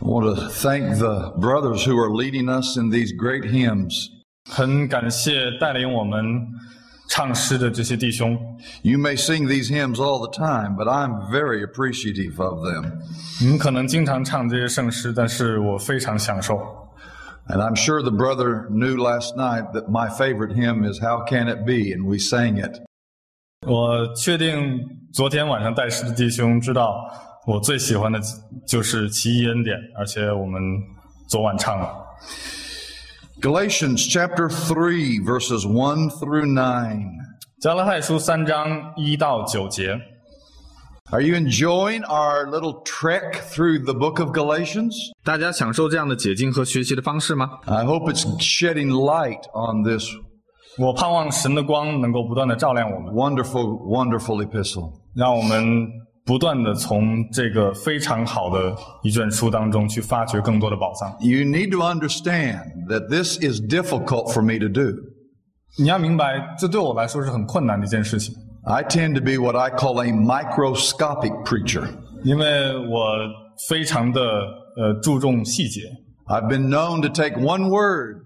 I want to thank the brothers who are leading us in these great hymns. 很感谢带领我们唱诗的这些弟兄。 You may sing these hymns all the time, but I'm very appreciative of them. 你们可能经常唱这些圣诗，但是我非常享受。 And I'm sure the brother knew last night that my favorite hymn is How Can It Be? And we sang it. 我确定昨天晚上带诗的弟兄知道， 我最喜欢的就是奇异恩典，而且我们昨晚唱了。 Galatians chapter 3, verses 1 through 9. 加拉太书三章一到九节， Are you enjoying our little trek through the book of Galatians? 大家享受这样的解经和学习的方式吗？ I hope it's shedding light on this 我盼望神的光能够不断的照亮我们， wonderful, wonderful epistle. 让我们 不断的从这个非常好的一卷书当中去发掘更多的宝藏。 You need to understand that this is difficult for me to do. 你要明白，这对我来说是很困难的一件事情， I tend to be what I call a microscopic preacher. 因为我非常的呃注重细节。 I've been known to take one word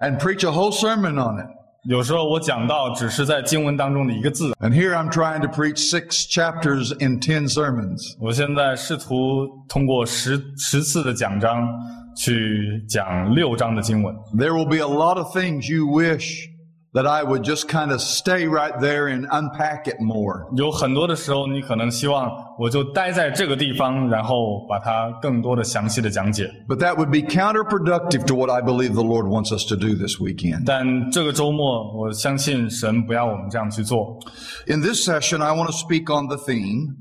and preach a whole sermon on it. 有时候我讲到只是在经文当中的一个字，And here I'm trying to preach six chapters in ten sermons. 我现在试图通过十十次的讲章去讲六章的经文。There will be a lot of things you wish that I would just kind of stay right there and unpack it more. 有很多的时候，你可能希望我就待在这个地方，然后把它更多的详细的讲解。 But that would be counterproductive to what I believe the Lord wants us to do this weekend. 但这个周末，我相信神不要我们这样去做。 In this session, I want to speak on the theme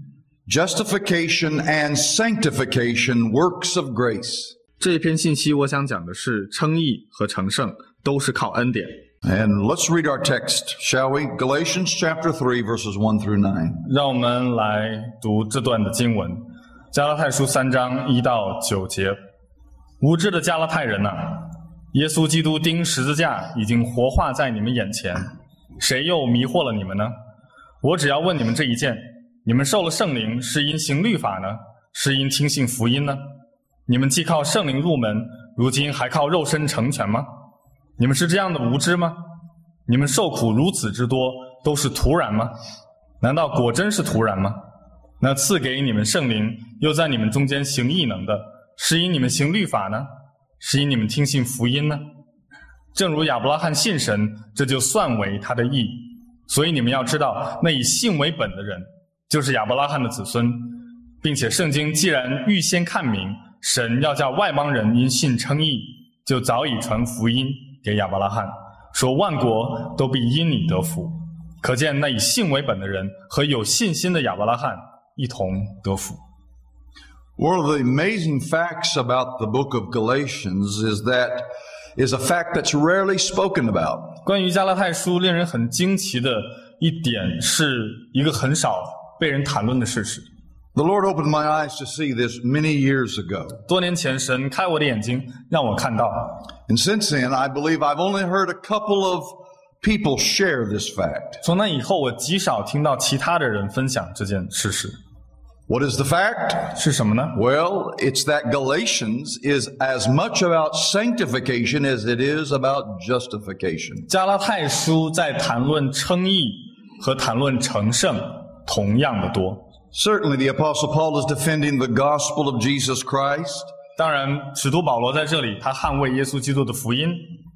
justification and sanctification, works of grace. 这一篇信息我想讲的是称义和成圣都是靠恩典。 And let's read our text, shall we? Galatians chapter 3, verses 1 through 9. 让我们来读这段的经文，《加拉太书》三章一到九节。无知的加拉太人呐、耶稣基督钉十字架已经活化在你们眼前，谁又迷惑了你们呢？我只要问你们这一件：你们受了圣灵，是因行律法呢，是因听信福音呢？你们既靠圣灵入门，如今还靠肉身成全吗？ 你们是这样的无知吗？你们受苦如此之多，都是徒然吗？难道果真是徒然吗？那赐给你们圣灵，又在你们中间行异能的，是因你们行律法呢，是因你们听信福音呢？正如亚伯拉罕信神，这就算为他的义。所以你们要知道，那以信为本的人，就是亚伯拉罕的子孙，并且圣经既然预先看明，神要叫外邦人因信称义，就早已传福音给亚伯拉罕，说万国都必因你得福。可见那以信为本的人和有信心的亚伯拉罕一同得福。One of the amazing facts about the book of Galatians is that is a fact that's rarely spoken about. 关于加拉太书，令人很惊奇的一点，是一个很少被人谈论的事实。The Lord opened my eyes to see this many years ago. 多年前，神开我的眼睛，让我看到。And since then, I believe I've only heard a couple of people share this fact. 从那以后，我极少听到其他的人分享这件事实。 What is the fact? 是什么呢？ Well, it's that Galatians is as much about sanctification as it is about justification. 加拉太书在谈论称义和谈论成圣同样的多。 Certainly, the Apostle Paul is defending the gospel of Jesus Christ, 当然，使徒保罗在这里，他捍卫耶稣基督的福音，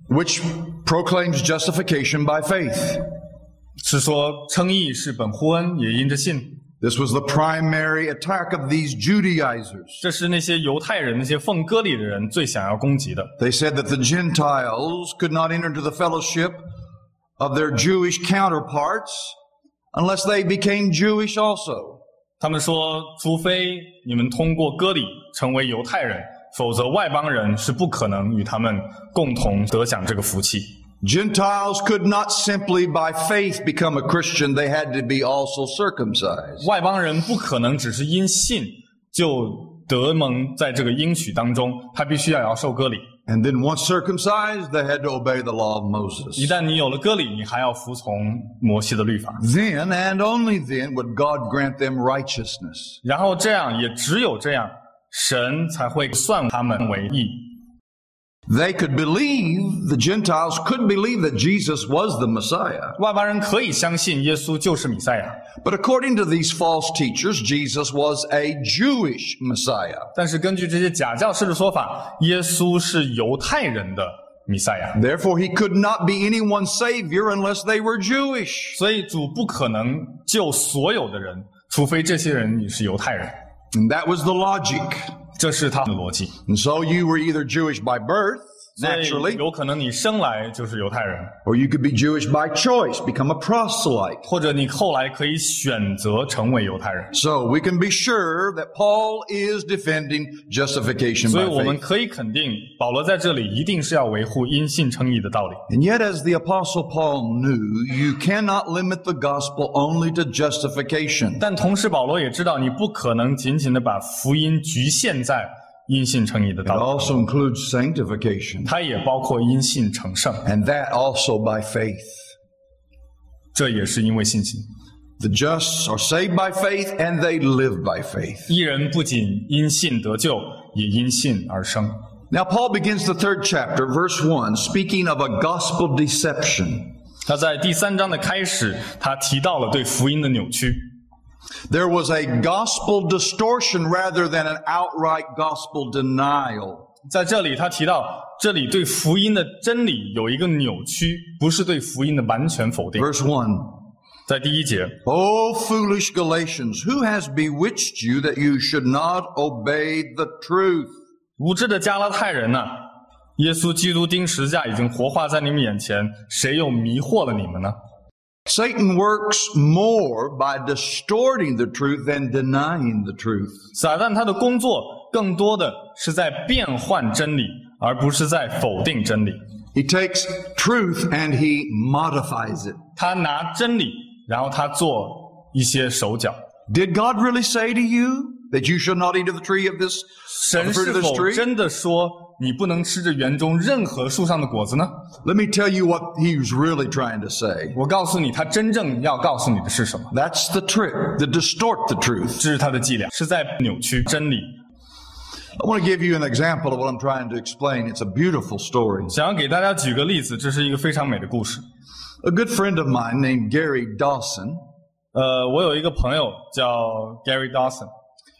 which proclaims justification by faith. 是说称义是本乎恩，也因着信。 This was the primary attack of these Judaizers. 这是那些犹太人、那些奉割礼的人最想要攻击的。 They said that the Gentiles could not enter into the fellowship of their Jewish counterparts unless they became Jewish also. 他们说，除非你们通过割礼成为犹太人， 否则外邦人是不可能与他们共同得享这个福气。Gentiles could not simply by faith become a Christian, they had to be also circumcised. 外邦人不可能只是因信就得蒙在这个应许当中，他必须要要受割礼。And then once circumcised, they had to obey the law of 一 Moses. 一旦你有了割礼，你还要服从摩西的律法。Then and only then would God grant them righteousness. 然后这样，也只有这样，神才会算他们为义。 They could believe, the Gentiles could believe that Jesus was the Messiah. 外邦人可以相信耶稣就是弥赛亚， But according to these false teachers, Jesus was a Jewish Messiah. 但是根据这些假教师的说法，耶稣是犹太人的弥赛亚， Therefore, he could not be anyone's savior unless they were Jewish. 所以主不可能救所有的人，除非这些人也是犹太人。 And that was the logic. 这是他们的逻辑。 And so you were either Jewish by birth, 所以 naturally, 有可能你生来就是犹太人， or you could be Jewish by choice, become a proselyte. 或者你后来可以选择成为犹太人。 So we can be sure that Paul is defending justification 所以 by 我们 faith. 可以肯定，保罗在这里一定是要维护因信称义的道理。 And yet, as the apostle Paul knew, you cannot limit the gospel only to justification. 但同时，保罗也知道，你不可能仅仅的把福音局限在 因信称义的 It 道理， also includes sanctification, 它也包括因信成圣， and that also by faith. 这也是因为信心。 The just are saved by faith and they live by faith. 一人不仅因信得救，也因信而生。 Now, Paul begins the third chapter, verse 1, speaking of a gospel deception. 他在第三章的开始，他提到了对福音的扭曲。 There was a gospel distortion rather than an outright gospel denial. 在这里，他提到这里对福音的真理有一个扭曲，不是对福音的完全否定。 Verse 1. 在第一节， O foolish Galatians, who has bewitched you that you should not obey the truth? 无知的加拉太人呐、耶稣基督钉十字架已经活化在你们眼前，谁又迷惑了你们呢？ Satan works more by distorting the truth than denying the truth. 撒旦他的工作更多的是在变换真理，而不是在否定真理。 He takes truth and he modifies it. 他拿真理，然后他做一些手脚。 Did God really say to you that you should not eat of the tree of this, of 神 the fruit 是 of this 否 tree? 真的说 你不能吃这园中任何树上的果子呢？ Let me tell you what he was really trying to say. 我告诉你，他真正要告诉你的是什么？ That's the trick, to distort the truth. 这是他的伎俩，是在扭曲真理。 I want to give you an example of what I'm trying to explain. It's a beautiful story. 想要给大家举个例子，这是一个非常美的故事。 A good friend of mine named Gary Dawson 呃，我有一个朋友叫 Gary Dawson，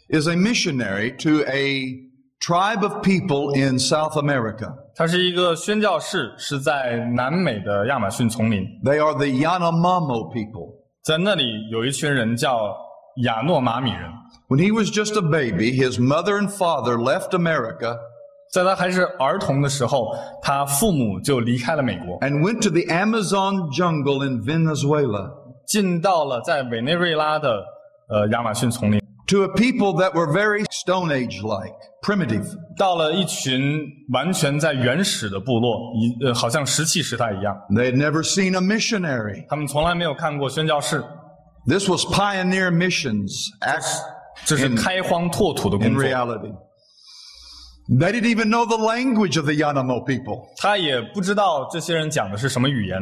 is a missionary to a tribe of people in South America. 他是一个宣教士，是在南美的亚马逊丛林， They are the Yanomamo people. 在那里有一群人叫亚诺马米人。 When he was just a baby, his mother and father left America 在他还是儿童的时候，他父母就离开了美国， and went to the Amazon jungle in Venezuela 进到了在委内瑞拉的呃亚马逊丛林， to a people that were very Stone Age like, primitive. 到了一群完全在原始的部落，一呃好像石器时代一样， They had never seen a missionary. 他们从来没有看过宣教士， This was pioneer missions act 这是 In- 开荒拓土的 in 工作。 reality. They didn't even know the language of the Yanamo people. 他也不知道这些人讲的是什么语言，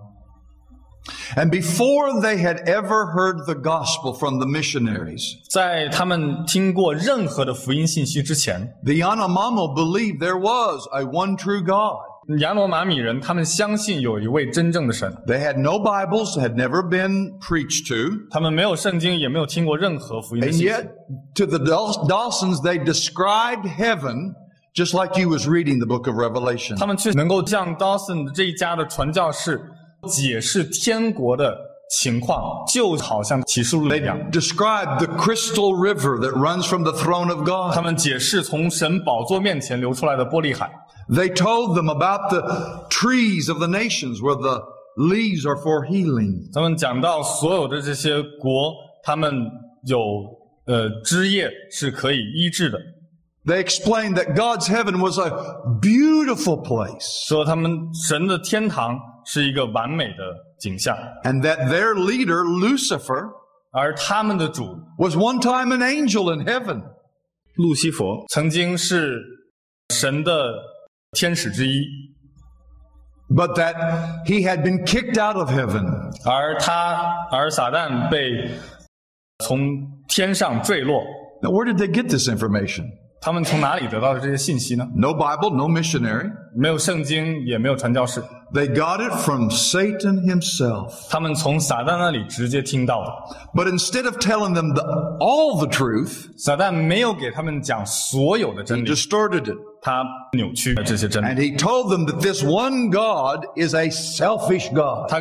And before they had ever heard the gospel from the missionaries, 在他们听过任何的福音信息之前， the Yanomamo believed there was a one true God. 亚罗马米人他们相信有一位真正的神， They had no Bibles, had never been preached to, 他们没有圣经，也没有听过任何福音的 and 信息。 yet to the Daw- Dawsons they described heaven just like you was reading the book of Revelation. 他们却能够向 Dawson 这一家的传教士 解释天国的情况，就好像启示录一样。 Described the crystal river that runs from the throne of 他 God. 们解释从神宝座面前流出来的玻璃海， They told them about the trees of the nations where the leaves are for healing. 他们讲到所有的这些国，他们有呃枝叶是可以医治的。 They explained that God's heaven was a beautiful place 说他们神的天堂 是一个完美的景象， and that their leader, Lucifer, 而他们的主 was one time an angel in heaven. 路西佛曾经是神的天使之一， but that he had been kicked out of heaven. 而他而撒旦被从天上坠落。 Now, where did they get this information? 他们从哪里得到的这些信息呢？ No Bible, no missionary. 没有圣经，也没有传教士， they got it from Satan himself. But instead of telling them the, all the truth, 撒旦没有给他们讲所有的真理。He distorted it. And he told them that this one God is a selfish God.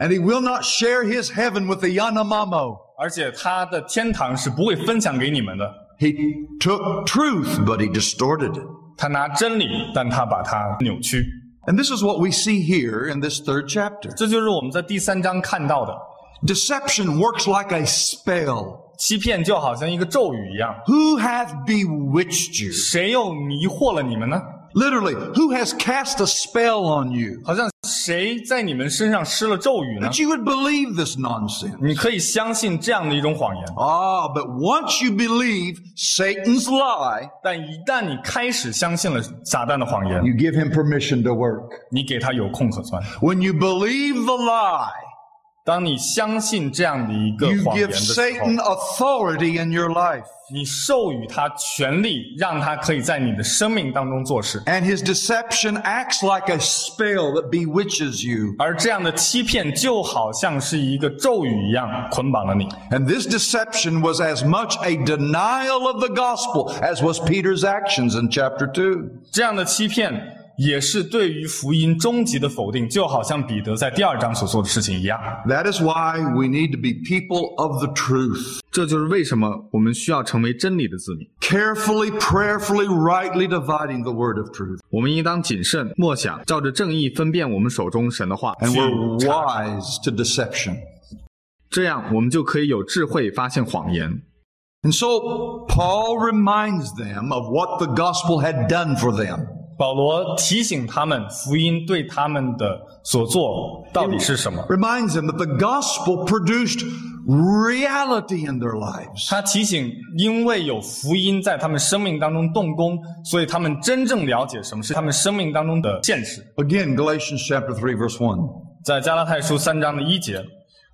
And he will not share his heaven with the Yanomamo. He took truth, but he distorted it. 他拿真理，但他把它扭曲。 And this is what we see here in this third chapter. 这就是我们在第三章看到的， Deception works like a spell. 欺骗就好像一个咒语一样。 Who hath bewitched you? 谁又迷惑了你们呢？ Literally, who has cast a spell on you? 好像谁在你们身上施了咒语呢？ That you would believe this nonsense. 你可以相信这样的一种谎言， Ah, but once you believe Satan's lie, 但一旦你开始相信了撒旦的谎言， you give him permission to work. 你给他有空可钻。 When you believe the lie, 当你相信这样的一个 you 谎言 give 的时候 Satan，authority in your life. 你授予他权利，让他可以在你的生命当中做事。 And his deception acts like a spell that bewitches you. 而这样的欺骗就好像是一个咒语一样捆绑了你。 And this deception was as much a denial of the gospel as was Peter's actions in chapter 2. 这样的欺骗 也是对于福音终极的否定，就好像彼得在第二章所做的事情一样。 That is why we need to be people of the truth. 这就是为什么我们需要成为真理的子民。 Carefully, prayerfully, rightly dividing the word of truth. 我们应当谨慎默想，照着正义分辨我们手中神的话， And 去 we're 查 wise to deception. 这样我们就可以有智慧发现谎言。 And so Paul reminds them of what the gospel had done for them. 保罗提醒他们，福音对他们的所做到底是什么？ Reminds them that the gospel produced reality in their lives. 他提醒，因为有福音在他们生命当中动工，所以他们真正了解什么是他们生命当中的现实。 Again, Galatians chapter 3 verse 1. 在加拉太书三章的一节，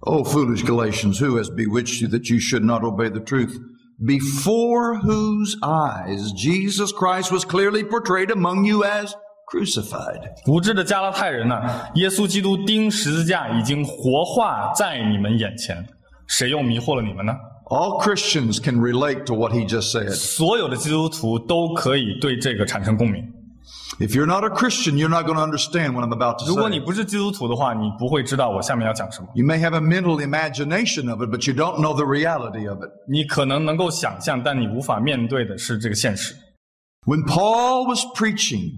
O foolish Galatians, who has bewitched you that you should not obey the truth? Before whose eyes Jesus Christ was clearly portrayed among you as crucified. 无知的加拉太人呐、耶稣基督钉十字架已经活化在你们眼前，谁又迷惑了你们呢？ All Christians can relate to what he just said. 所有的基督徒都可以对这个产生共鸣。 If you're not a Christian, you're not going to understand what I'm about to 如果你 say. 不是基督徒的话，你不会知道我下面要讲什么。 You may have a mental imagination of it, but you don't know the reality of it. 你可能能够想象，但你无法面对的是这个现实。 When Paul was preaching,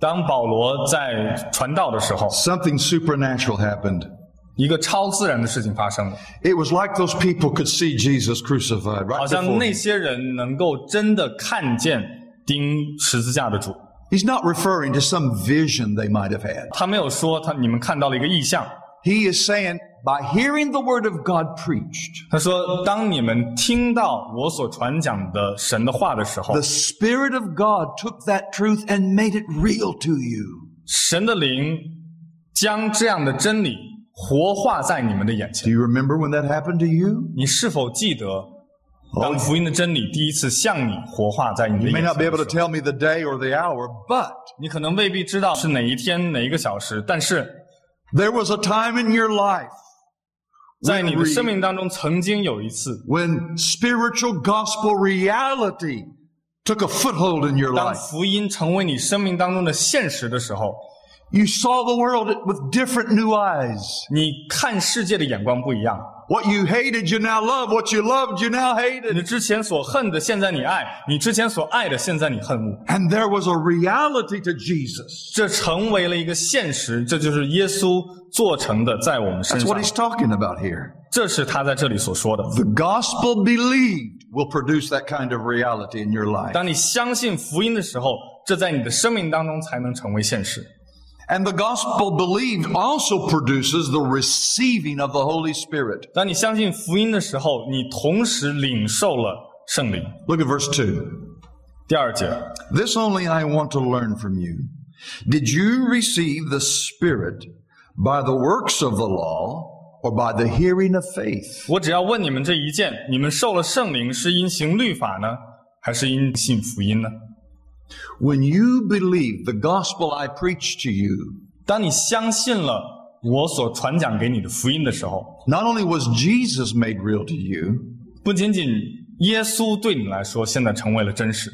当保罗在传道的时候， something supernatural happened. 一个超自然的事情发生了， It was like those people could see Jesus crucified 好 right 像 before 那 them. 些人能够真的看见钉十字架的主。 He's not referring to some vision they might have had. 他没有说他你们看到了一个异象， He is saying, by hearing the word of God preached, 他说当你们听到我所传讲的神的话的时候 the，Spirit of God took that truth and made it real to you. 神的灵将这样的真理活化在你们的眼 Do 前。 you remember when that happened to you? 你是否记得， 当福音的真理第一次向你活化在你的 You may 眼 not be 前 able 的 to 时候？ tell me the day or the hour, but 你可能未必知道是哪一天哪一个小时，但是 there was a time in your life 在你的生命当中，曾经有一次， when spiritual gospel reality took a foothold in your 当 life. 福音成为你生命当中的现实的时候， You saw the world with different new eyes. 你看世界的眼光不一样。 What you hated, you now love. What you loved, you now 你 hated. 之前所恨的，现在你爱；你之前所爱的，现在你恨恶。 And there was a reality to Jesus. 这成为了一个现实，这就是耶稣做成的，在我们身 That's 上 what。he's talking about here. 这是他在这里所说的。 The gospel believed will produce that kind of reality in your life. 当你相信福音的时候，这在你的生命当中才能成为现实。 And the gospel believed also produces the receiving of the Holy Spirit. 当你相信福音的时候，你同时领受了圣灵。 Look at verse 2. 第二节， This only I want to learn from you. Did you receive the Spirit by the works of the law or by the hearing of faith? 我只要问你们这一件：你们受了圣灵是因行律法呢，还是因信福音呢？ When you believe the gospel I preach to you, 当你相信了我所传讲给你的福音的时候， not only was Jesus made real to you, 不仅仅耶稣对你来说现在成为了真实，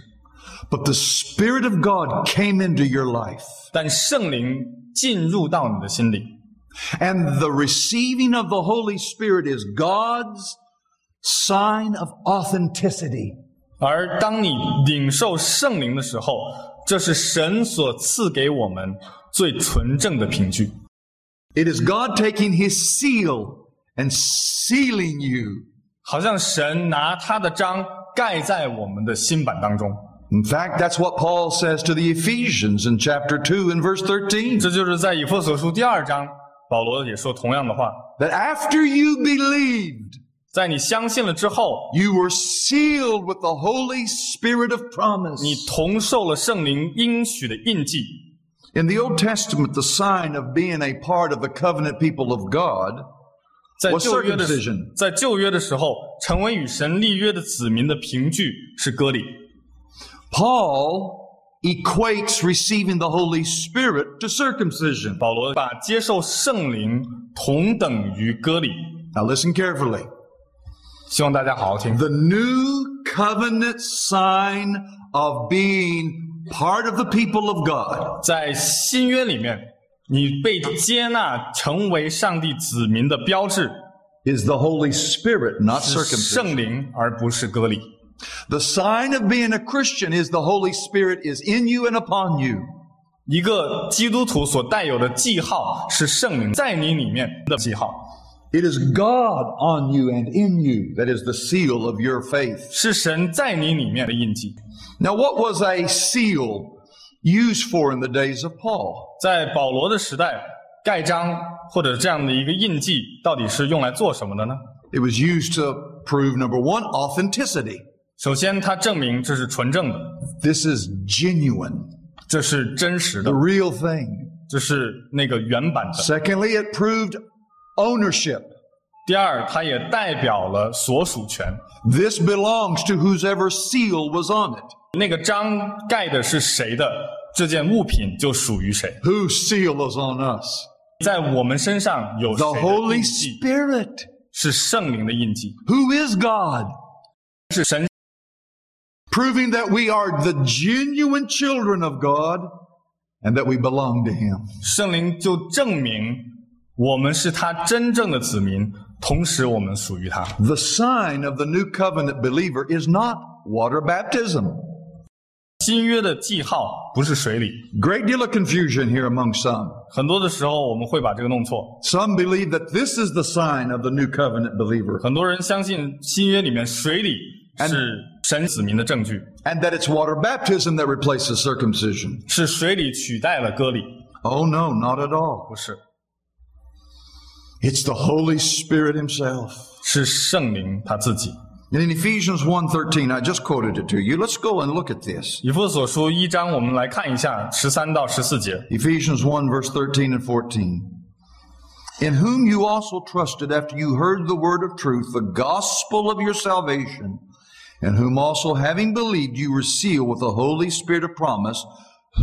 but the Spirit of God came into your life. 但圣灵进入到你的心里， And the receiving of the Holy Spirit is God's sign of authenticity. 而当你领受圣灵的时候，这是神所赐给我们最纯正的凭据。 It is God taking His seal and sealing you. 好像神拿他的章盖在我们的心板当中， In fact, that's what Paul says to the Ephesians in chapter 2 and verse 13. 这就是在以弗所书第二章，保罗也说同样的话： That after you believed, 在你相信了之后， you were sealed with the Holy Spirit of promise. 你同受了圣灵应许的印记。 In the Old Testament, the sign of being a part of the covenant people of God 在 was 旧约的 circumcision. 在旧约的时候，成为与神立约的子民的凭据是割礼。 Paul equates receiving the Holy Spirit to circumcision. 保罗把接受圣灵同等于割礼， Now listen carefully. 希望大家好好听。 The new covenant sign of being part of the people of God 在新约里面，你被接纳成为上帝子民的标志 is the Holy Spirit, not 是 circumcision. 圣灵，而不是割礼。 The sign of being a Christian is the Holy Spirit is in you and upon you. 一个基督徒所带有的记号是圣灵在你里面的记号， It is God on you and in you that is the seal of your faith. 是神在你里面的印记。 Now, what was a seal used for in the days of Paul? 在保罗的时代，盖章或者这样的一个印记，到底是用来做什么的呢？ It was used to prove number one, authenticity. 首先，它证明这是纯正的， This is genuine, 这是真实 the 的， real thing. 这是那个原版的。 Secondly, it proved ownership. 第二，它也代表了所属权。 This belongs to whosever seal was on it. 那个章盖的是谁的，这件物品就属于谁。 Whose seal is on us? 在我们身上有谁 The 的 Holy 印记？ Spirit. 是圣灵的印记， Who is God? 是神 Proving that we are the genuine children of God and that we belong to Him. 圣灵就证明 我们是他真正的子民，同时我们属于他。 The sign of the new covenant believer is not water baptism. 新约的记号不是水礼， Great deal of confusion here among some. 很多的时候我们会把这个弄错。 Some believe that this is the sign of the new covenant believer 很多人相信新约里面水礼是神子民的证据， and that it's water baptism that replaces circumcision. 是水礼取代了割礼， Oh no, not at all. 不是， It's the Holy Spirit Himself. 是圣灵他自己。 And in Ephesians 1.13, I just quoted it to you. Let's go and look at this. 以弗所书一章，我们来看一下十三到十四节。 Ephesians 1 verse 13 and 14. In whom you also trusted after you heard the word of truth, the gospel of your salvation, in whom also having believed you were sealed with the Holy Spirit of promise,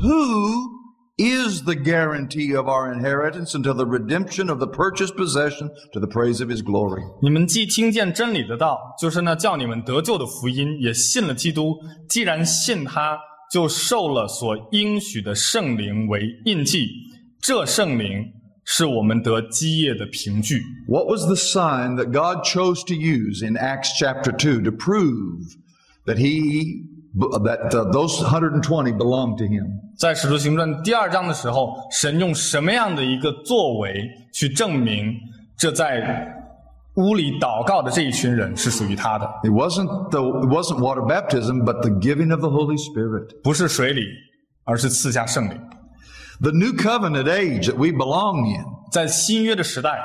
who is the guarantee of our inheritance until the redemption of the purchased possession to the praise of his glory. 你们既听见真理的道，就是那叫你们得救的福音，也信了基督。既然信他，就受了所应许的圣灵为印记。这圣灵 是我们得基业的凭据。 What was the sign that God chose to use in Acts chapter 2 to prove that he that uh, those 120 belonged to him? 在《使徒行传》第二章的时候，神用什么样的一个作为去证明这在屋里祷告的这一群人是属于他的？ It wasn't the it wasn't water baptism, but the giving of the Holy Spirit. 不是水礼，而是赐下圣灵。 The new covenant age that we belong in 在新约的时代，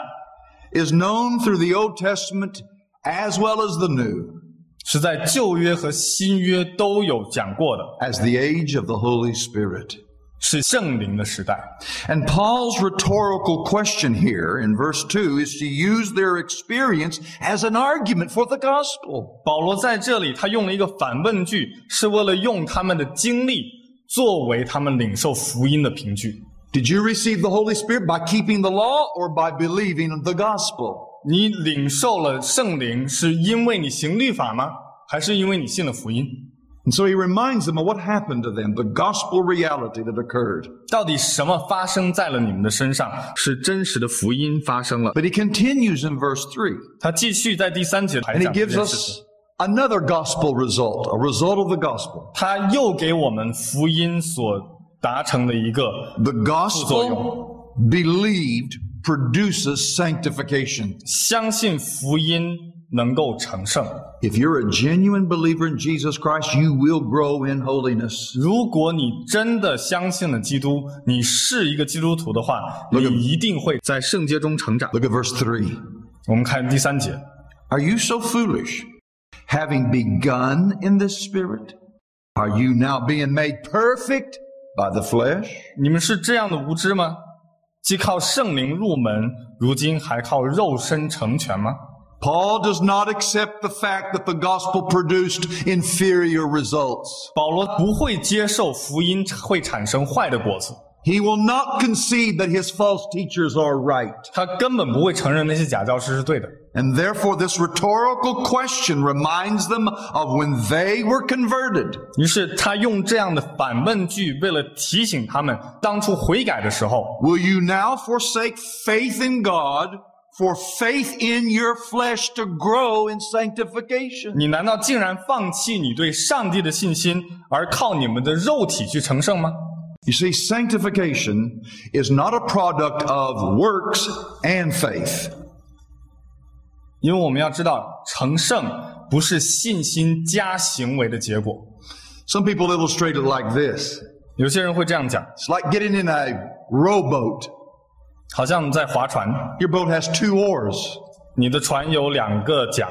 is known through the Old Testament as well as the New 是在旧约和新约都有讲过的， as the age of the Holy Spirit. 是圣灵的时代。 And Paul's rhetorical question here in verse 2 is to use their experience as an argument for the gospel. 保罗在这里，他用了一个反问句，是为了用他们的经历作为他们领受福音的凭据。 Did you receive the Holy Spirit by keeping the law or by believing the gospel? 你领受了圣灵，是因为你行律法吗？还是因为你信了福音？And so he reminds them of what happened to them, the gospel reality that occurred. 到底什么发生在了你们的身上？是真实的福音发生了。But he continues in verse three. 他继续在第三节还 and he gives us another gospel result, a result of the gospel. 他又给我们福音所达成的一个 The gospel believed produces sanctification. 相信福音能够成圣。 If you're a genuine believer in Jesus Christ, you will grow in holiness. 如果你真的相信了基督，你是一个基督徒的话，你一定会。在圣洁中成长。 Look at verse 3. 我们看第三节， Are you so foolish? Having begun in the Spirit, are you now being made perfect by the flesh? 你们是这样的无知吗？ 既靠圣灵入门，如今还靠肉身成全吗？Paul does not accept the fact that the gospel produced inferior results. 保罗不会接受福音会产生坏的果子，He will not concede that his false teachers are right. 他根本不会承认那些假教师是对的。 And therefore, this rhetorical question reminds them of when they were converted. 于是他用这样的反问句，为了提醒他们当初悔改的时候， Will you now forsake faith in God for faith in your flesh to grow in sanctification? 你难道竟然放弃你对上帝的信心，而靠你们的肉体去成圣吗？ You see, sanctification is not a product of works and faith. 因为我们要知道，成圣不是信心加行为的结果。 Some people illustrate it like this. 有些人会这样讲， It's like getting in a rowboat. 好像在划船， Your boat has two oars. 你的船有两个桨，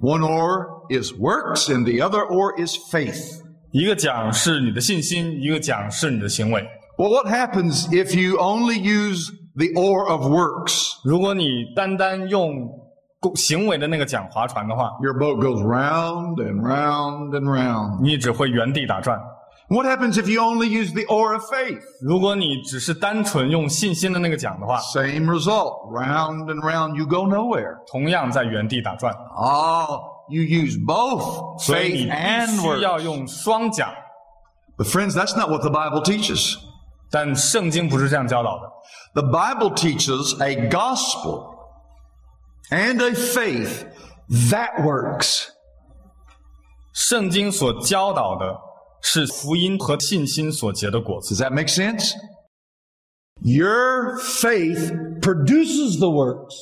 One oar is works and the other oar is faith. 一个桨是你的信心，一个桨是你的行为。Well, what happens if you only use the oar of works? 如果你单单用行为的那个桨划船的话，Your boat goes round and round and round. 你只会原地打转。What happens if you only use the oar of faith? 如果你只是单纯用信心的那个桨的话，Same result. Round and round, you go nowhere. 同样在原地打转。Oh, you use both 所以你 faith and 必须要 works. 用双桨。 But friends, that's not what the Bible teaches. 但圣经不是这样教导的。 The Bible teaches a gospel and a faith that works. 圣经所教导的是福音和信心所结的果子。 Does that make sense? Your faith produces the works.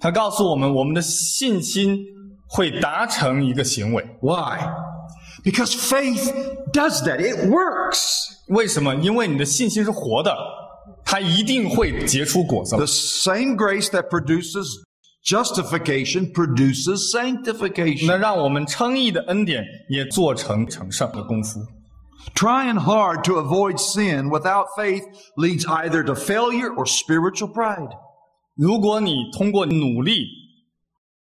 他告诉我们，我们的信心 会达成一个行为。 Why? Because faith does that. It works. 为什么？因为你的信心是活的，它一定会结出果子 The。same grace that produces justification produces sanctification. 那让我们称义的恩典也做成成圣的功夫。 Trying hard to avoid sin without faith leads either to failure or spiritual pride. 如果你通过努力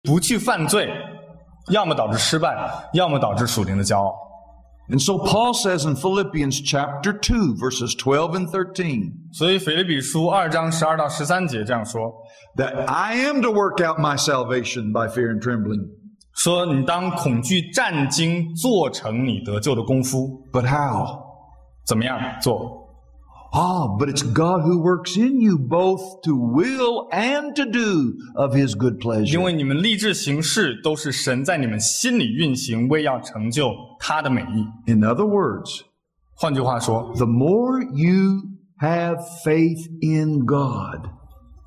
不去犯罪，要么导致失败，要么导致属灵的骄傲。 And so Paul says in Philippians chapter 2 verses 12 and 13所以腓立比书二章十二到十三节这样说： that I am to work out my salvation by fear and trembling. 说你当恐惧战惊，做成你得救的功夫。 But how? 怎么样做？ Ah, but it's God who works in you both to will and to do of his good 因 pleasure. 为你们立志行事都是神在你们心里运行，为要成就他的美意。 In other words, 换句话说， the more you have faith in God,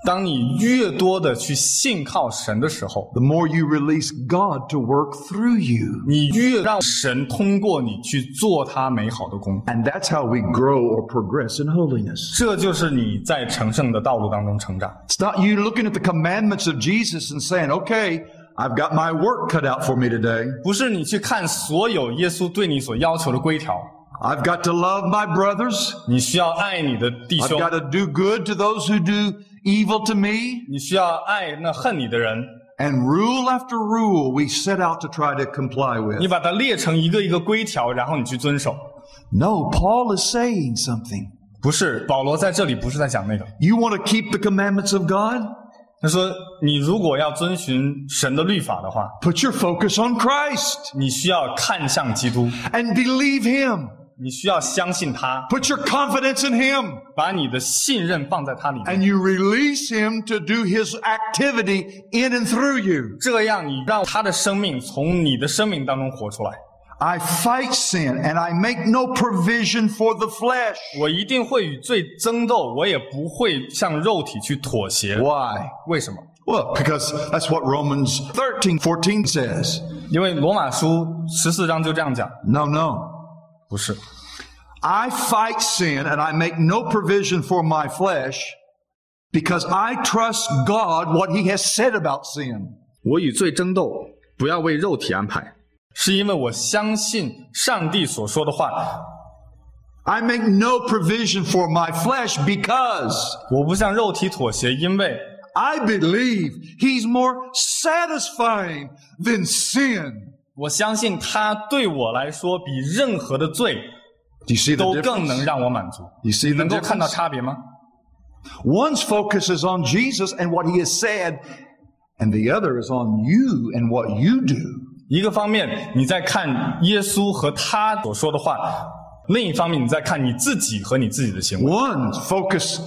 当你越多的去信靠神的时候， the more you release God to work through you. 你越让神通过你去做他美好的工， And that's how we grow or progress in holiness. 这就是你在成圣的道路当中成长。 It's not you looking at the commandments of Jesus and saying, okay, I've got my work cut out for me today. 不是你去看所有耶稣对你所要求的规条， I've got to love my brothers. 你需要爱你的弟 I've 兄， got to do good to those who do evil to me. 你需要爱那恨你的人， And rule after rule, we set out to try to comply 你 with. 把它列成一个一个规条，然后你去遵守。 No, Paul is saying something. 不是保罗在这里不是在讲那个， You want to keep the commandments of God? 他说你如果要遵循神的律法的话， Put your focus on Christ 你需要看向基督， and believe Him. 你需要相信他， Put your confidence in Him 把你的信任放在他里面， and you release Him to do His activity in and through you. 这样你让他的生命从你的生命当中活出来。 I fight sin and I make no provision for the flesh. 我一定会与罪争斗，我也不会向肉体去妥协。 Why? 为什么？ Well, because that's what Romans 13, 14 says. 因为罗马书十四章就这样讲， No, no. 不是。 I fight sin and I make no provision for my flesh because I trust God what He has said about sin. 我与罪争斗，不要为肉体安排。是因为我相信上帝所说的话， I make no provision for my flesh because 我不向肉体妥协，因为 I believe He's more satisfying than sin. 我相信他对我来说比任何的罪 Do you see the 都更能 difference? 让我满足。 You see the 能够看到 difference? 差别吗？ One's focus is on Jesus and what He has said, and the other is on you and what you do. 一个方面你在看耶稣和他所说的话，另一方面你在看你自己和你自己的行为。 One's focus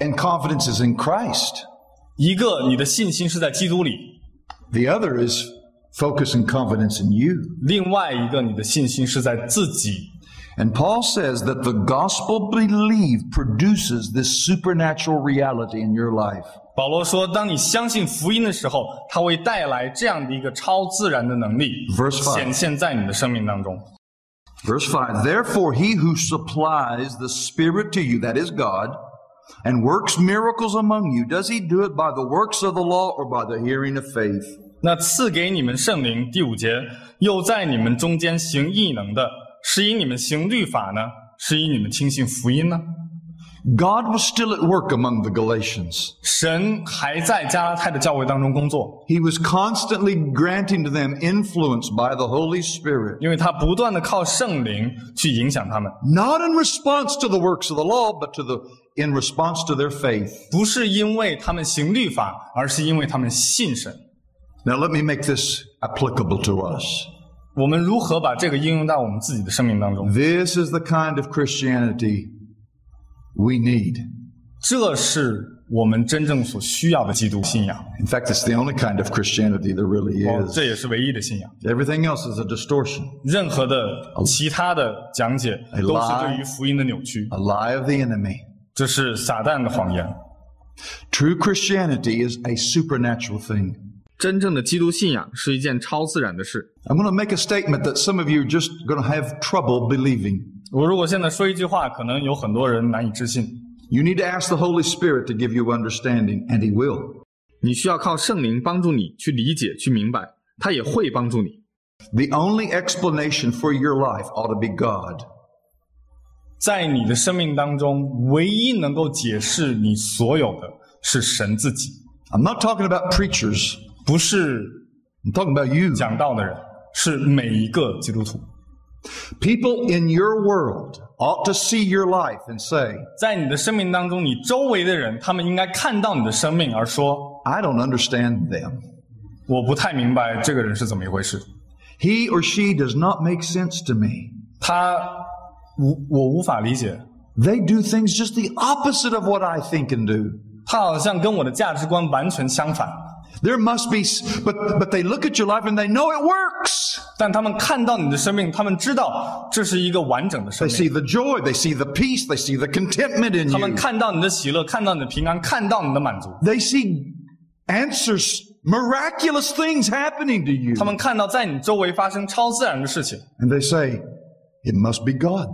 and confidence is in Christ. 一个你的信心是在基督里， The other is focus and confidence in you. 另外一个你的信心是在自己。 And Paul says that the gospel believed produces this supernatural reality in your life. 保罗说，当你相信福音的时候，它会带来这样的一个超自然的能力 Verse five 显现在你的生命当中。 Verse 5 Therefore, he who supplies the Spirit to you, that is God, and works miracles among you, does he do it by the works of the law or by the hearing of faith? 那赐给你们圣灵，第五节，又在你们中间行异能的，是以你们行律法呢，是以你们听信福音呢？ God was still at work among the Galatians. 神还在加拉太的教会当中工作， He was constantly granting to them influence by the Holy Spirit, 因为他不断的靠圣灵去影响他们， not in response to the works of the law, but to the in response to their faith. 不是因为他们行律法，而是因为他们信神。 Now, let me make this applicable to us. 我们如何把这个应用到我们自己的生命当中？ This is the kind of Christianity we need. 这是我们真正所需要的基督信仰， In fact, it's the only kind of Christianity there really 哦 is. 这也是唯一的信仰。 Everything else is a distortion, 任何的其他的讲解 A 都是 lie 对于福音的扭曲， a lie of the enemy. 这是撒旦的谎言。 True Christianity is a supernatural thing. 真正的基督信仰是一件超自然的事。I'm going to make a statement that some of you are just going to have trouble believing. 我如果现在说一句话，可能有很多人难以置信。You need to ask the Holy Spirit to give you understanding, and He will. 你需要靠圣灵帮助你去理解、去明白，他也会帮助你。The only explanation for your life ought to be God. 在你的生命当中，唯一能够解释你所有的是神自己，I'm not talking about preachers. 不是 I'm talking about you. 讲道的人，是每一个基督徒。 People in your world ought to see your life and say, 在你的生命当中，你周围的人，他们应该看到你的生命，而说 I don't understand them.：“ 我不太明白这个人是怎么一回事。 He or she does not make sense to me. 他无我无法理解， They do things just the opposite of what I think and do. 他好像跟我的价值观完全相反。 There must be, but, but they look at your life and they know it works. 但他们看到你的生命，他们知道这是一个完整的生 They 命。 see the joy, they see the peace, they see the contentment in 他们 you. 看到你的喜乐，看到你的平安，看到你的满足。 They see answers, miraculous things happening to you. 他们看到在你周围发生超自然的事情， And they say, it must be God.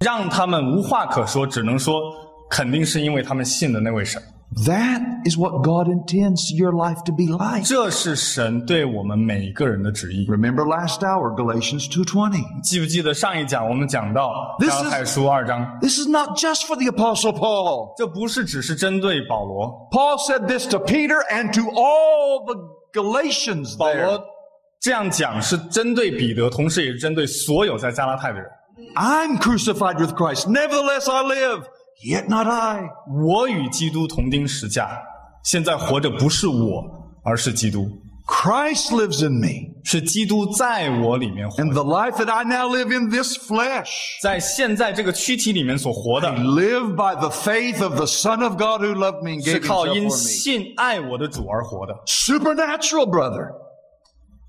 让他们无话可说，只能说肯定是因为他们信的那位神。 That is what God intends your life to be like. 这是神对我们每一个人的旨意。 Remember last hour, Galatians 2.20. 记不记得上一讲我们讲到 This 加 is- 拉太书二章？ This is not just for the apostle Paul. 这不是只是针对保罗， Paul said this to Peter and to all the Galatians 保 there. 罗这样讲是针对彼得，同时也是针对所有在加拉太的人。 I'm crucified with Christ. Nevertheless I live, yet not I. 我与基督同钉十架，现在活着不是我，而是基督， Christ lives in me. 是基督在我里面活 And the life that I now live in this flesh, 在现在这个躯体里面所活的， live by the faith of the Son of God who loved me and 是 gave 靠 himself 因 for me. 信爱我的主而活的， Supernatural, brother.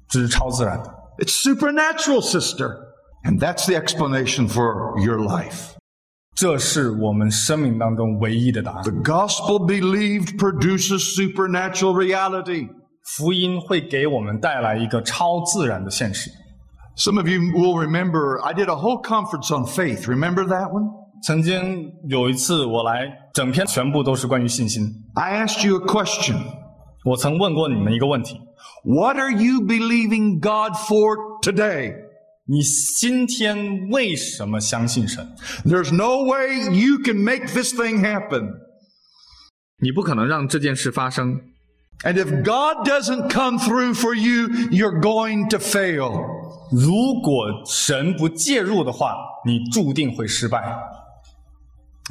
这是超自然的。 It's supernatural, sister. And that's the explanation for your life. 这是我们生命当中唯一的答案。 The gospel believed produces supernatural reality. 福音会给我们带来一个超自然的现实。 Some of you will remember I did a whole conference on faith. Remember that one? 曾经有一次我来，整篇全部都是关于信心。 I asked you a question. 我曾问过你们一个问题： What are you believing God for today? 你今天为什么相信神？ There's no way you can make this thing happen. 你不可能让这件事发生。 And if God doesn't come through for you, you're going to fail. 如果神不介入的话，你注定会失败。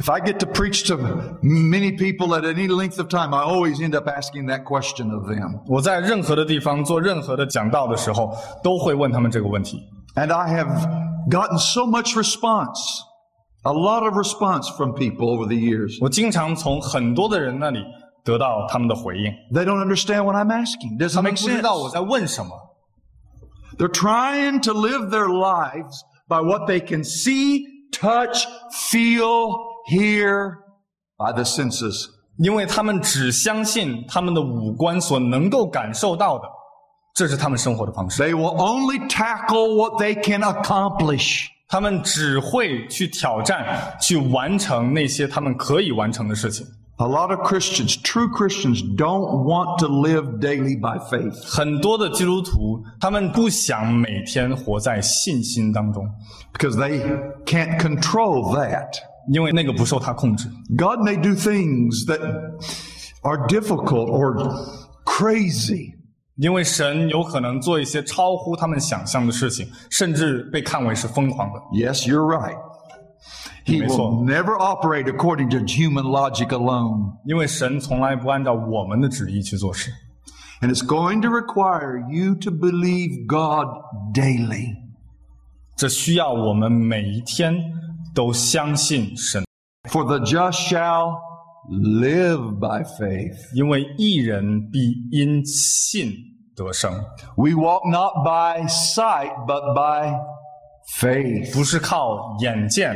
If I get to preach to many people at any length of time, I always end up asking that question of them. 我在任何的地方做任何的讲道的时候，都会问他们这个问题。 And I have gotten so much response, a lot of response from people over the years. 我经常从很多的人那里得到他们的回应， They don't understand what I'm asking. 他 Doesn't 们 make 不知道我 sense. 在问什么。 They're trying to live their lives by what they can see, touch, feel, hear by the senses. 因为他们只相信他们的五官所能够感受到的， 这是他们生活的方式。 They will only tackle what they can accomplish. 他们只会去挑战、去完成那些他们可以完成的事情。 A lot of Christians, true Christians, don't want to live daily by faith. 很多的基督徒，他们不想每天活在信心当中， because they can't control that. 因为那个不受他控制。 God may do things that are difficult or crazy. 因为神有可能做一些超乎他们想象的事情，甚至被看为是疯狂的。 Yes, you're right. He 没错。 will never operate according to human logic alone. 因为神从来不按照我们的旨意去做事， And it's going to require you to believe God daily. 这需要我们每一天都相信神， For the just shall live by faith. 因为义人必因信得生， We walk not by sight, but by faith. 不是靠眼见，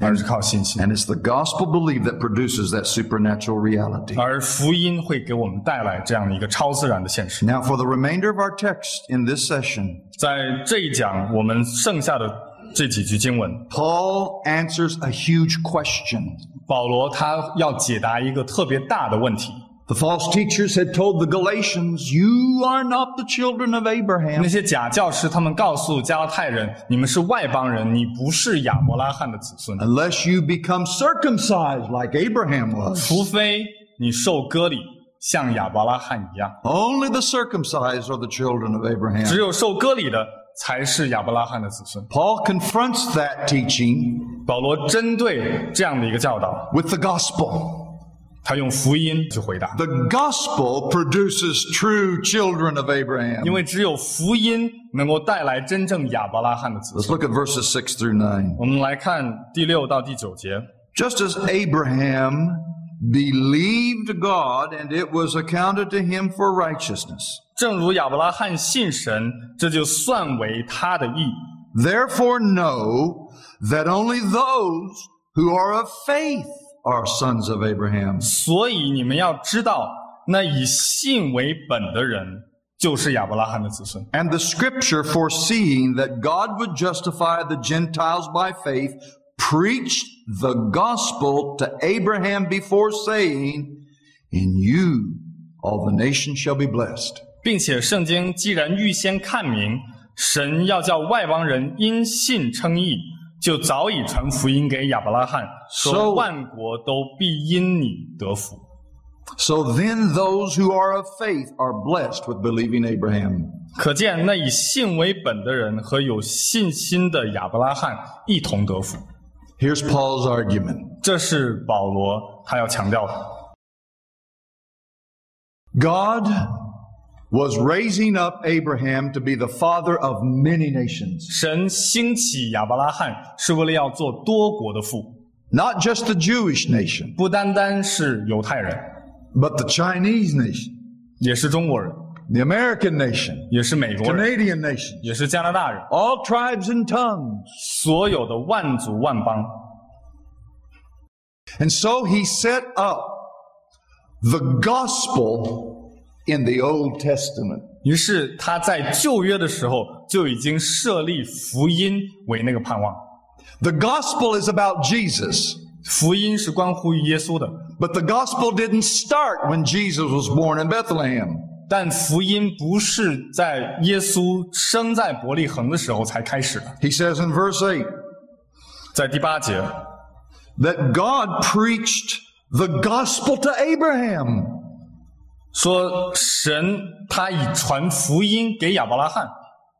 而是靠信心。 And it's the gospel belief that produces that supernatural reality. 而福音会给我们带来这样的一个超自然的现实。 Now, for the remainder of our text in this session, 在这一讲，我们剩下的这几句经文， Paul answers a huge question. 保罗他要解答一个特别大的问题。 The false teachers had told the Galatians, You are not the children of 那 Abraham. 些假教师，他们告诉加拉太人：“你们是外邦人，你不是亚伯拉罕的子孙， Unless you become circumcised like Abraham was. 除非你受割礼，像亚伯拉罕一样。 Only the circumcised are the children of 只 Abraham. 有受割礼的 才是亚伯拉罕的子孙。 Paul confronts that teaching ”保罗针对这样的一个教导， with the gospel. 他用福音去回答， The gospel produces true children of Abraham. 因为只有福音能够带来真正亚伯拉罕的子 Let's 孙。 look at verses 6 through 9. 我们来看第六到第九节。 Just as Abraham believed God and it was accounted to him for righteousness. 正如亚伯拉罕信神，这就算为他的义。 Therefore know that only those who are of faith are sons of Abraham. 所以你们要知道，那以信为本的人，就是亚伯拉罕的子孙。 And the scripture foreseeing that God would justify the Gentiles by faith preached the gospel to Abraham before saying, In you all the nations shall be blessed. 并且圣经既然预先看明，神要叫外邦人因信称义，就早已传福音给亚伯拉罕，说万国都必因你得福。So then those who are of faith are blessed with believing Abraham. 可见那以信为本的人和有信心的亚伯拉罕一同得福。Here's Paul's argument. 这是保罗他要强调的。God was raising up Abraham to be the father of many nations, 神兴起亚伯拉罕是为了要做多国的父， not just the Jewish nation, 不单单是犹太人， but the Chinese nation, 也是中国人， the American nation, 也是美国人， Canadian nation, 也是加拿大人， all tribes and tongues. 所有的万族万邦。 And so he set up the gospel in the Old Testament. 于是他在旧约的时候就已经设立福音为那个盼望。 The gospel is about Jesus. 福音是关乎于耶稣的， But the gospel didn't start when Jesus was born in Bethlehem. 但福音不是在耶稣生在伯利恒的时候才开始的。 He says in verse 8在第八节， that God preached the gospel to Abraham. 说神他以传福音给亚伯拉罕。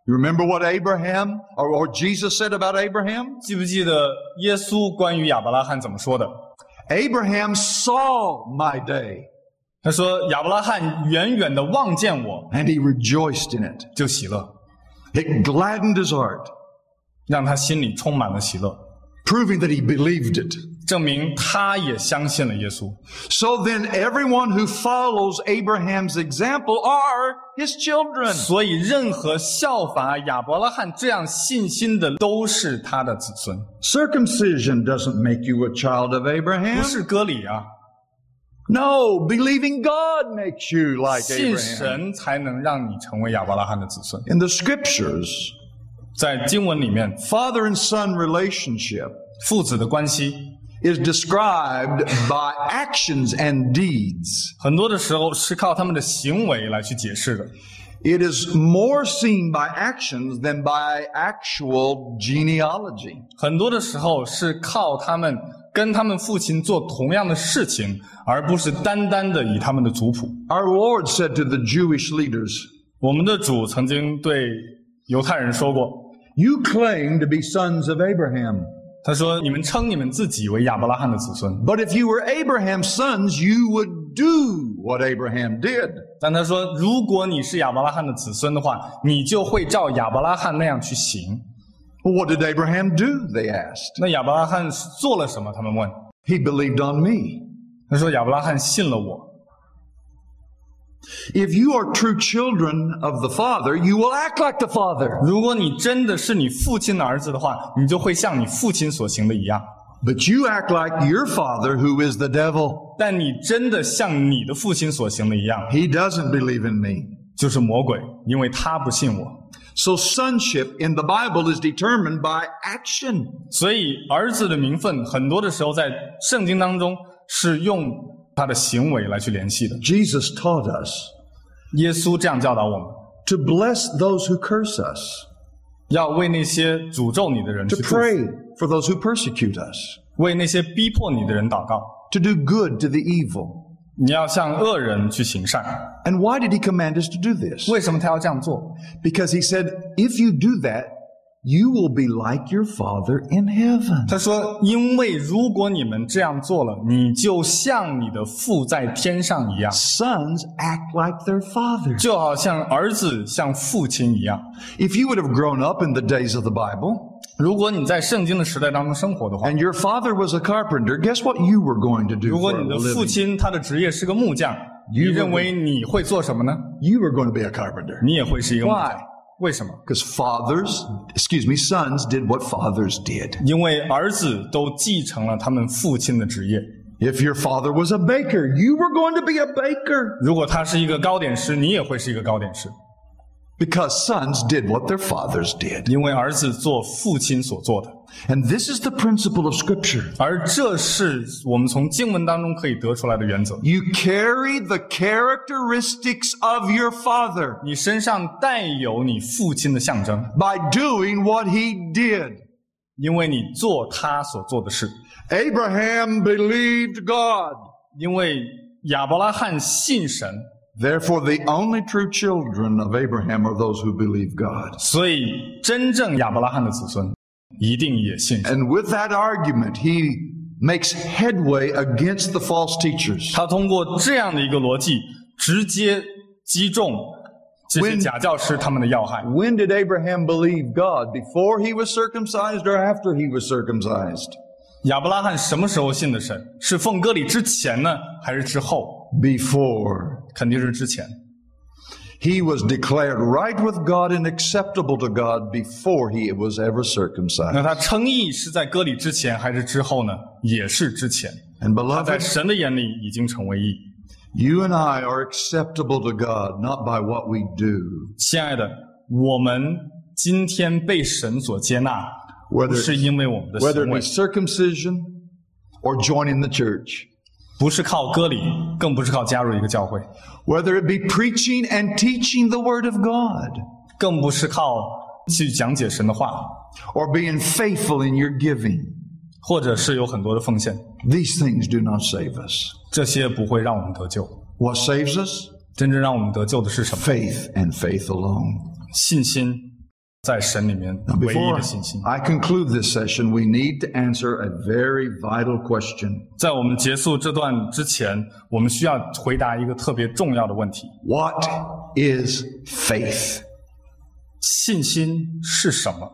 You remember what Abraham or, or Jesus said about Abraham? 记不记得耶稣关于亚伯拉罕怎么说的？ Abraham saw my day 他说亚伯拉罕远远的望见我 and he rejoiced in it. 就喜乐， It gladdened his heart, 让他心里充满了喜乐， proving that he believed it. 证明他也相信了耶稣。 So then everyone who follows Abraham's example are his children. 所以，任何效法亚伯拉罕这样信心的，都是他的子孙， Circumcision doesn't make you a child of 不 Abraham. 是割礼啊！ No, believing God makes you like 信 Abraham. 神才能让你成为亚伯拉罕的子孙。 In the scriptures, 在经文里面， father and son relationship 父子的关系， is described by actions and deeds. 很多的时候是靠他们的行为来去解释的。 It is more seen by actions than by actual genealogy. 很多的时候是靠他们跟他们父亲做同样的事情，而不是单单的以他们的族谱。 Our Lord said to the Jewish leaders, 我们的主曾经对犹太人说过， You claim to be sons of Abraham. 他说：“你们称你们自己为亚伯拉罕的子孙，But if you were Abraham's sons, you would do what Abraham did. 但他说，如果你是亚伯拉罕的子孙的话，你就会照亚伯拉罕那样去行。What did Abraham do? They asked. 那亚伯拉罕做了什么？他们问。He believed on me. 他说：亚伯拉罕信了我。If you are true children of the Father, you will act like the Father. 如果你真的是你父亲的儿子的话，你就会像你父亲所行的一样。 But you act like your father, who is the devil. 但你真的像你的父亲所行的一样， He doesn't believe in me. 就是魔鬼，因为他不信我。 So sonship in the Bible is determined by action. 所以儿子的名分，很多的时候在圣经当中是用 他的行为来去联系的。 Jesus taught us 耶稣这样教导我们： to bless those who curse us, 要为那些诅咒你的人 to 去祝福， pray for those who persecute us, 为那些逼迫你的人祷告。 to do good to the evil. 你要向恶人去行善。 And why did he command us to do this? 为什么他要这样做？ Because he said, if you do that, you will be like your Father in heaven. 他说：“因为如果你们这样做了，你就像你的父在天上一样， Sons act like their father. 就好像儿子像父亲一样。 If you would have grown up in the days of the Bible, 如果你在圣经的时代当中生活的话， and your father was a carpenter, guess what you were going to do 如果 for a 你的父 living? 亲他的职业是个木匠，你 You 认为你会做什么呢？ You were going to be a carpenter. 你也会是一个木匠 Why？ 为什么？ Because fathers, excuse me, sons did what fathers did. 因为儿子都继承了他们父亲的职业。 If your father was a baker, you were going to be a baker. 如果他是一个糕点师，你也会是一个糕点师， Because sons did what their fathers did. 因为儿子做父亲所做的。 And this is the principle of Scripture. 而这是我们从经文当中可以得出来的原则。 You carry the characteristics of your father 你身上带有你父亲的象征， by doing what he did. 因为你做他所做的事。 Abraham believed God. 因为亚伯拉罕信神， Therefore, the only true children of Abraham are those who believe God. 所以真正亚伯拉罕的子孙 一定也信神。 And with that argument, he makes headway against the false teachers. 他通过这样的一个逻辑，直接击中这些 When- 假教师他们的要害。 When did Abraham believe God? Before he was circumcised or after he was circumcised? 亚伯拉罕什么时候信的神？是奉割礼之前呢，还是之后？ Before. 肯定是之前。 He was declared right with God and acceptable to God before he was ever 那 circumcised. 他称义是在割礼之前还是之后呢？也是之前。 And 他在 beloved, 神的眼里已经成为义。 you and I are acceptable to God not by what we do, 亲爱的，我们今天被神所接纳，不 whether 是因为我们的 whether 行 it 为 be，circumcision or joining the church, 不是靠割礼，更不是靠加入一个教会， whether it be preaching and teaching the Word of God, 更不是靠去讲解神的话， or being faithful in your giving. 或者是有很多的奉献， These things do not save us. 这些不会让我们得救。 What saves us? 真正让我们得救的是什么？ Faith and faith alone. 信心， 在神里面 Now, 唯一 before 的信心。 I conclude this session, we need to answer a very vital question. 在我们结束这段之前，我们需要回答一个特别重要的问题： What is faith? 信心是什么？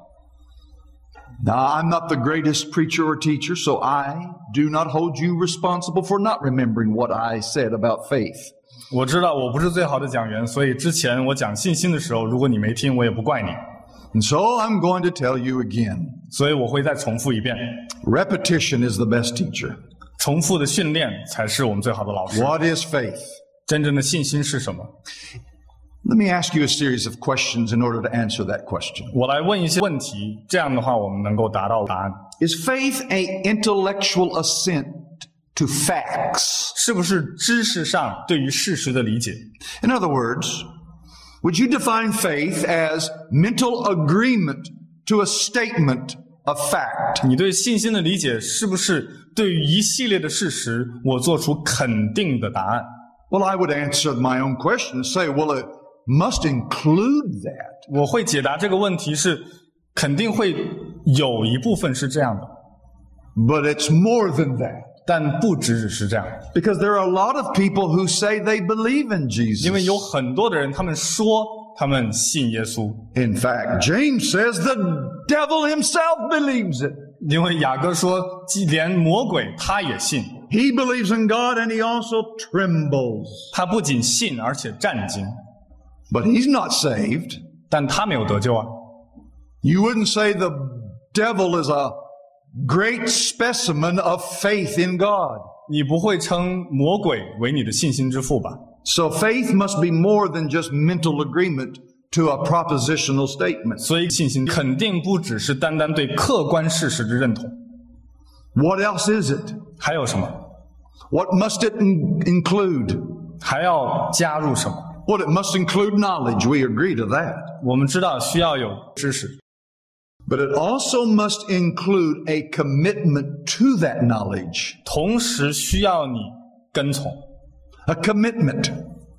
Now, I'm not the greatest preacher or teacher, so I do not hold you responsible for not remembering what I said about faith. 我知道我不是最好的讲员，所以之前我讲信心的时候，如果你没听，我也不怪你。 And so I'm going to tell you again. 所以我会再重复一遍， Repetition is the best teacher. 重复的训练才是我们最好的老师。 What is faith? 真正的信心是什么？ Let me ask you a series of questions in order to answer that question. 我来问一些问题，这样的话我们能够达到答案。 Is faith a intellectual assent to facts? 是不是知识上对于事实的理解？ In other words, would you define faith as mental agreement to a statement of fact? 你对信心的理解是不是对于一系列的事实，我做出肯定的答案？ Well, I would answer my own question and say, well, it must include that. 我会解答这个问题是肯定会有一部分是这样的， But it's more than that. 但不只只是这样， Because there are a lot of people who say they believe in 因为 Jesus. 有很多的人，他们说他们信耶稣， In fact, James says the devil himself believes it. 因为雅各说，即连魔鬼他也信， He believes in God and he also trembles. 他不仅信，而且战惊， But he's not saved. 但他没有得救啊。 You wouldn't say the devil is a great specimen of faith in God. 你不会称魔鬼为你的信心之父吧？ So faith must be more than just mental agreement to a propositional statement. 所以信心肯定不只是单单对客观事实的认同， What else is it? 还有什么？ What must it in- include? 还要加入什么？ Well, it must include knowledge. We agree to that. 我们知道需要有知识， But it also must include a commitment to that knowledge. 同时需要你跟从， A commitment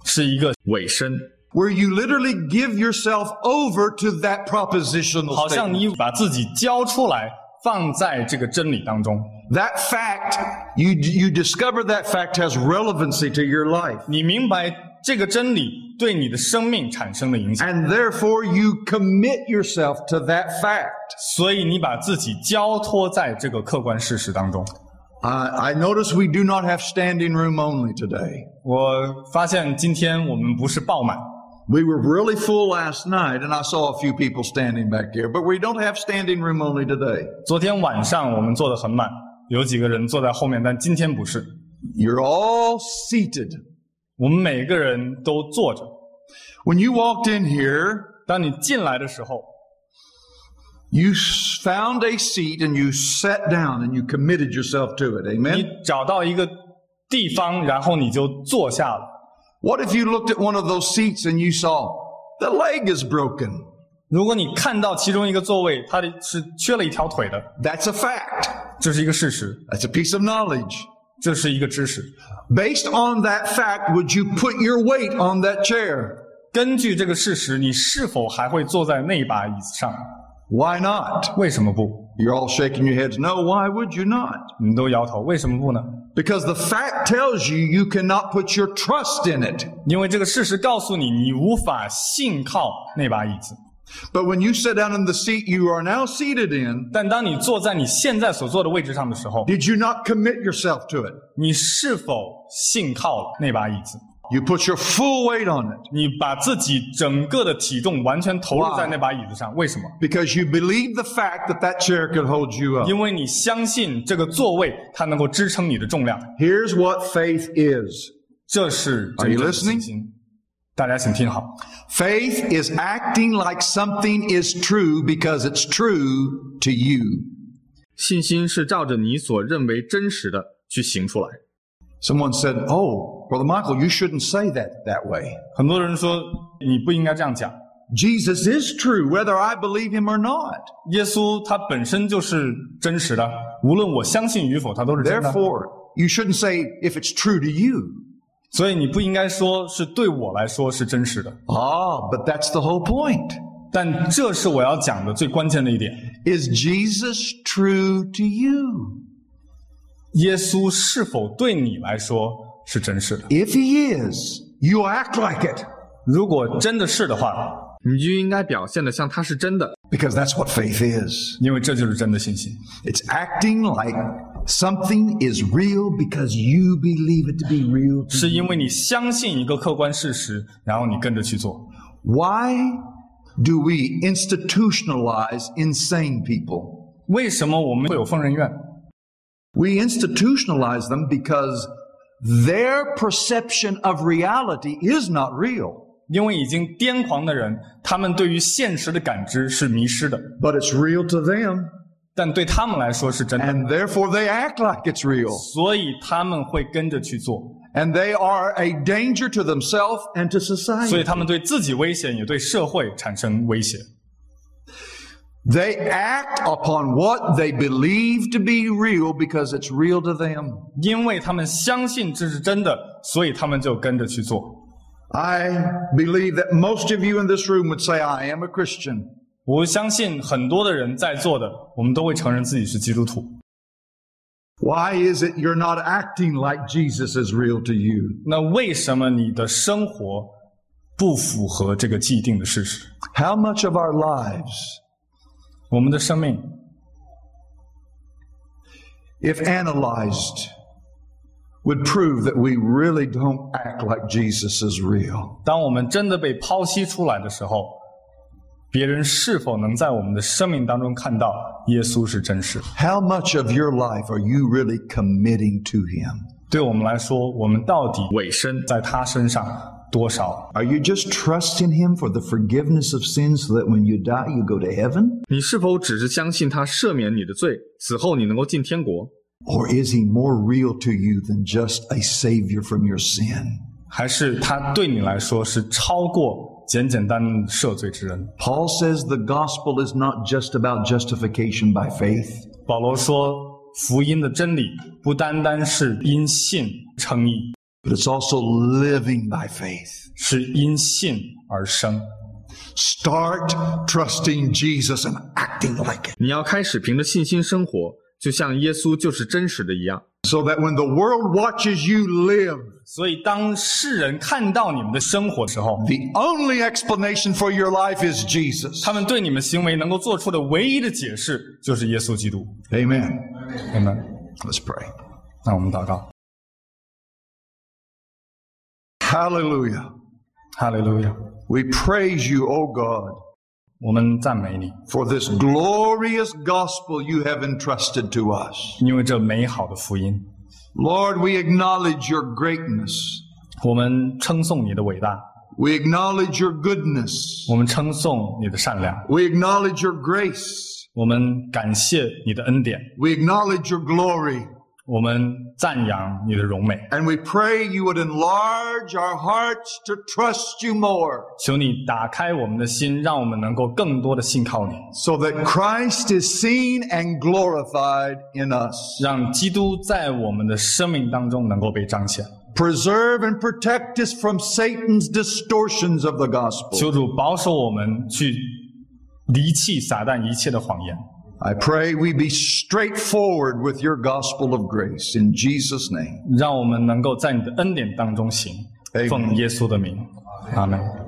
是一个委身， where you literally give yourself over to that propositional 好像 statement. 你把自己交出来，放在这个真理当中。 That fact, you, you discover that fact has relevancy to your life. 你明白 这个真理 对你的生命产生了影响， And therefore you commit yourself to that fact. 所以你把自己交托在这个客观事实当中。 I, I notice we do not have standing room only today. 我发现今天我们不是爆满， We were really full last night, and I saw a few people standing back here, but we don't have standing room only today. 昨天晚上我们坐得很满，有几个人坐在后面，但今天不是， You're all seated. 我们每个人都坐着。 When you walked in here, 当你进来的时候， you s- found a seat and you sat down and you committed yourself to it. 你 Amen? 找到一个地方，然后你就坐下了。 What if you looked at one of those seats and you saw the leg is broken? 如果你看到其中一个座位，它的是缺了一条腿的， That's a fact. 这是一个事实， That's a piece of knowledge. 这是一个知识。 Based on that fact, would you put your weight on that chair? 根据这个事实，你是否还会坐在那把椅子上？ Why not? 为什么不？ You're all shaking your heads. No, why would you not? 你们都摇头，为什么不呢？ Because the fact tells you you cannot put your trust in it. 因为这个事实告诉你，你无法信靠那把椅子。 But when you sit down in the seat you are now seated in, 但当你坐在你现在所坐的位置上的时候， did you not commit yourself to it? 你是否信靠了那把椅子？ You put your full weight on it 你把自己整个的体重完全投入在那把椅子上，为什么？ because you believe the fact that that chair could hold you up. 因为你相信这个座位它能够支撑你的重量， Here's what faith is 这是 Are 真 you 正的 listening? 信心。 大家请听好， faith is acting like something is true because it's true to you. 信心是照着你所认为真实的去行出来。 Someone said, Oh, Brother Michael, you shouldn't say that that way. 很多人说你不应该这样讲。 Jesus is true, whether I believe him or not. 耶稣他本身就是真实的，无论我相信与否，他都是真的。 Therefore, you shouldn't say if it's true to you. 所以你不应该说是对我来说是真实的， Ah, but that's the whole point. 但这是我要讲的最关键的一点： Is Jesus true to you? 耶稣是否对你来说是真实的？ If he is, you act like it 如果真的是的话，你就应该表现的像它是真的， because that's what faith is. 因为这就是真的信心。 It's acting like something is real because you believe it to be real. To 是因为你相信一个客观事实，然后你跟着去做。 Why do we institutionalize insane people? 为什么我们会有疯人院？ We institutionalize them because their perception of reality is not real, 因为已经癫狂的人，他们对于现实的感知是迷失的， but it's real to them, 但对他们来说是真的， and therefore they act like it's real. 所以他们会跟着去做， And they are a danger to themselves and to 所以 society. 他们对自己危险，也对社会产生威胁。 They act upon what they believe to be real because it's real to them. 因为他们相信这是真的，所以他们就跟着去做。 I believe that most of you in this room would say, I am a Christian. 我相信很多的人在座的，我们都会承认自己是基督徒。 Why is it you're not acting like Jesus is real to you? 那为什么你的生活不符合这个既定的事实？ How much of our lives, 我们的生命， if analyzed, would prove that we really don't act like Jesus is real? 当我们真的被剖析出来的时候， 别人是否能在我们的生命当中看到耶稣是真实的？ How much of your life are you really committing to Him? 对我们来说，我们到底委身。在他身上多少？ Are you just trusting Him for the forgiveness of sins so that when you die, you go to heaven? 你是否只是相信他赦免你的罪，死后你能够进天国？ Or is He more real to you than just a Savior from your sin? 还是他对你来说是超过简简单单的赦罪之恩？ Paul says the gospel is not just about justification by faith. 保罗说，福音的真理不单单是因信称义， but it's also living by faith. 是因信而生。 Start trusting Jesus and acting like it. 你要开始凭着信心生活，就像耶稣就是真实的一样。 so that when the world watches you live, 所以当世人看到你们的生活的时候， the only explanation for your life is Jesus. 他们对你们行为能够做出的唯一的解释就是耶稣基督。 Amen. 你们， Let's pray. 那我们祷告， Hallelujah. 哈利路亚， We praise you, O God, 我们赞美你， for this glorious gospel you have entrusted to us. 因为这美好的福音， Lord, we acknowledge your greatness. 我们称颂你的伟大， We acknowledge your goodness. 我们称颂你的善良， We acknowledge your grace. 我们感谢你的恩典， We acknowledge your glory. 我们赞扬你的荣美。 And we pray you would enlarge our hearts to trust you more 求你打开我们的心，让我们能够更多的信靠你， so that Christ is seen and glorified in us. 让基督在我们的生命当中能够被彰显。 Preserve and protect us from Satan's distortions of the gospel. 求主保守我们去离弃撒旦一切的谎言。 I pray we be straightforward with your gospel of grace in Jesus' name. 让我们能够在你的恩典当中行 Amen，奉耶稣的名，阿门。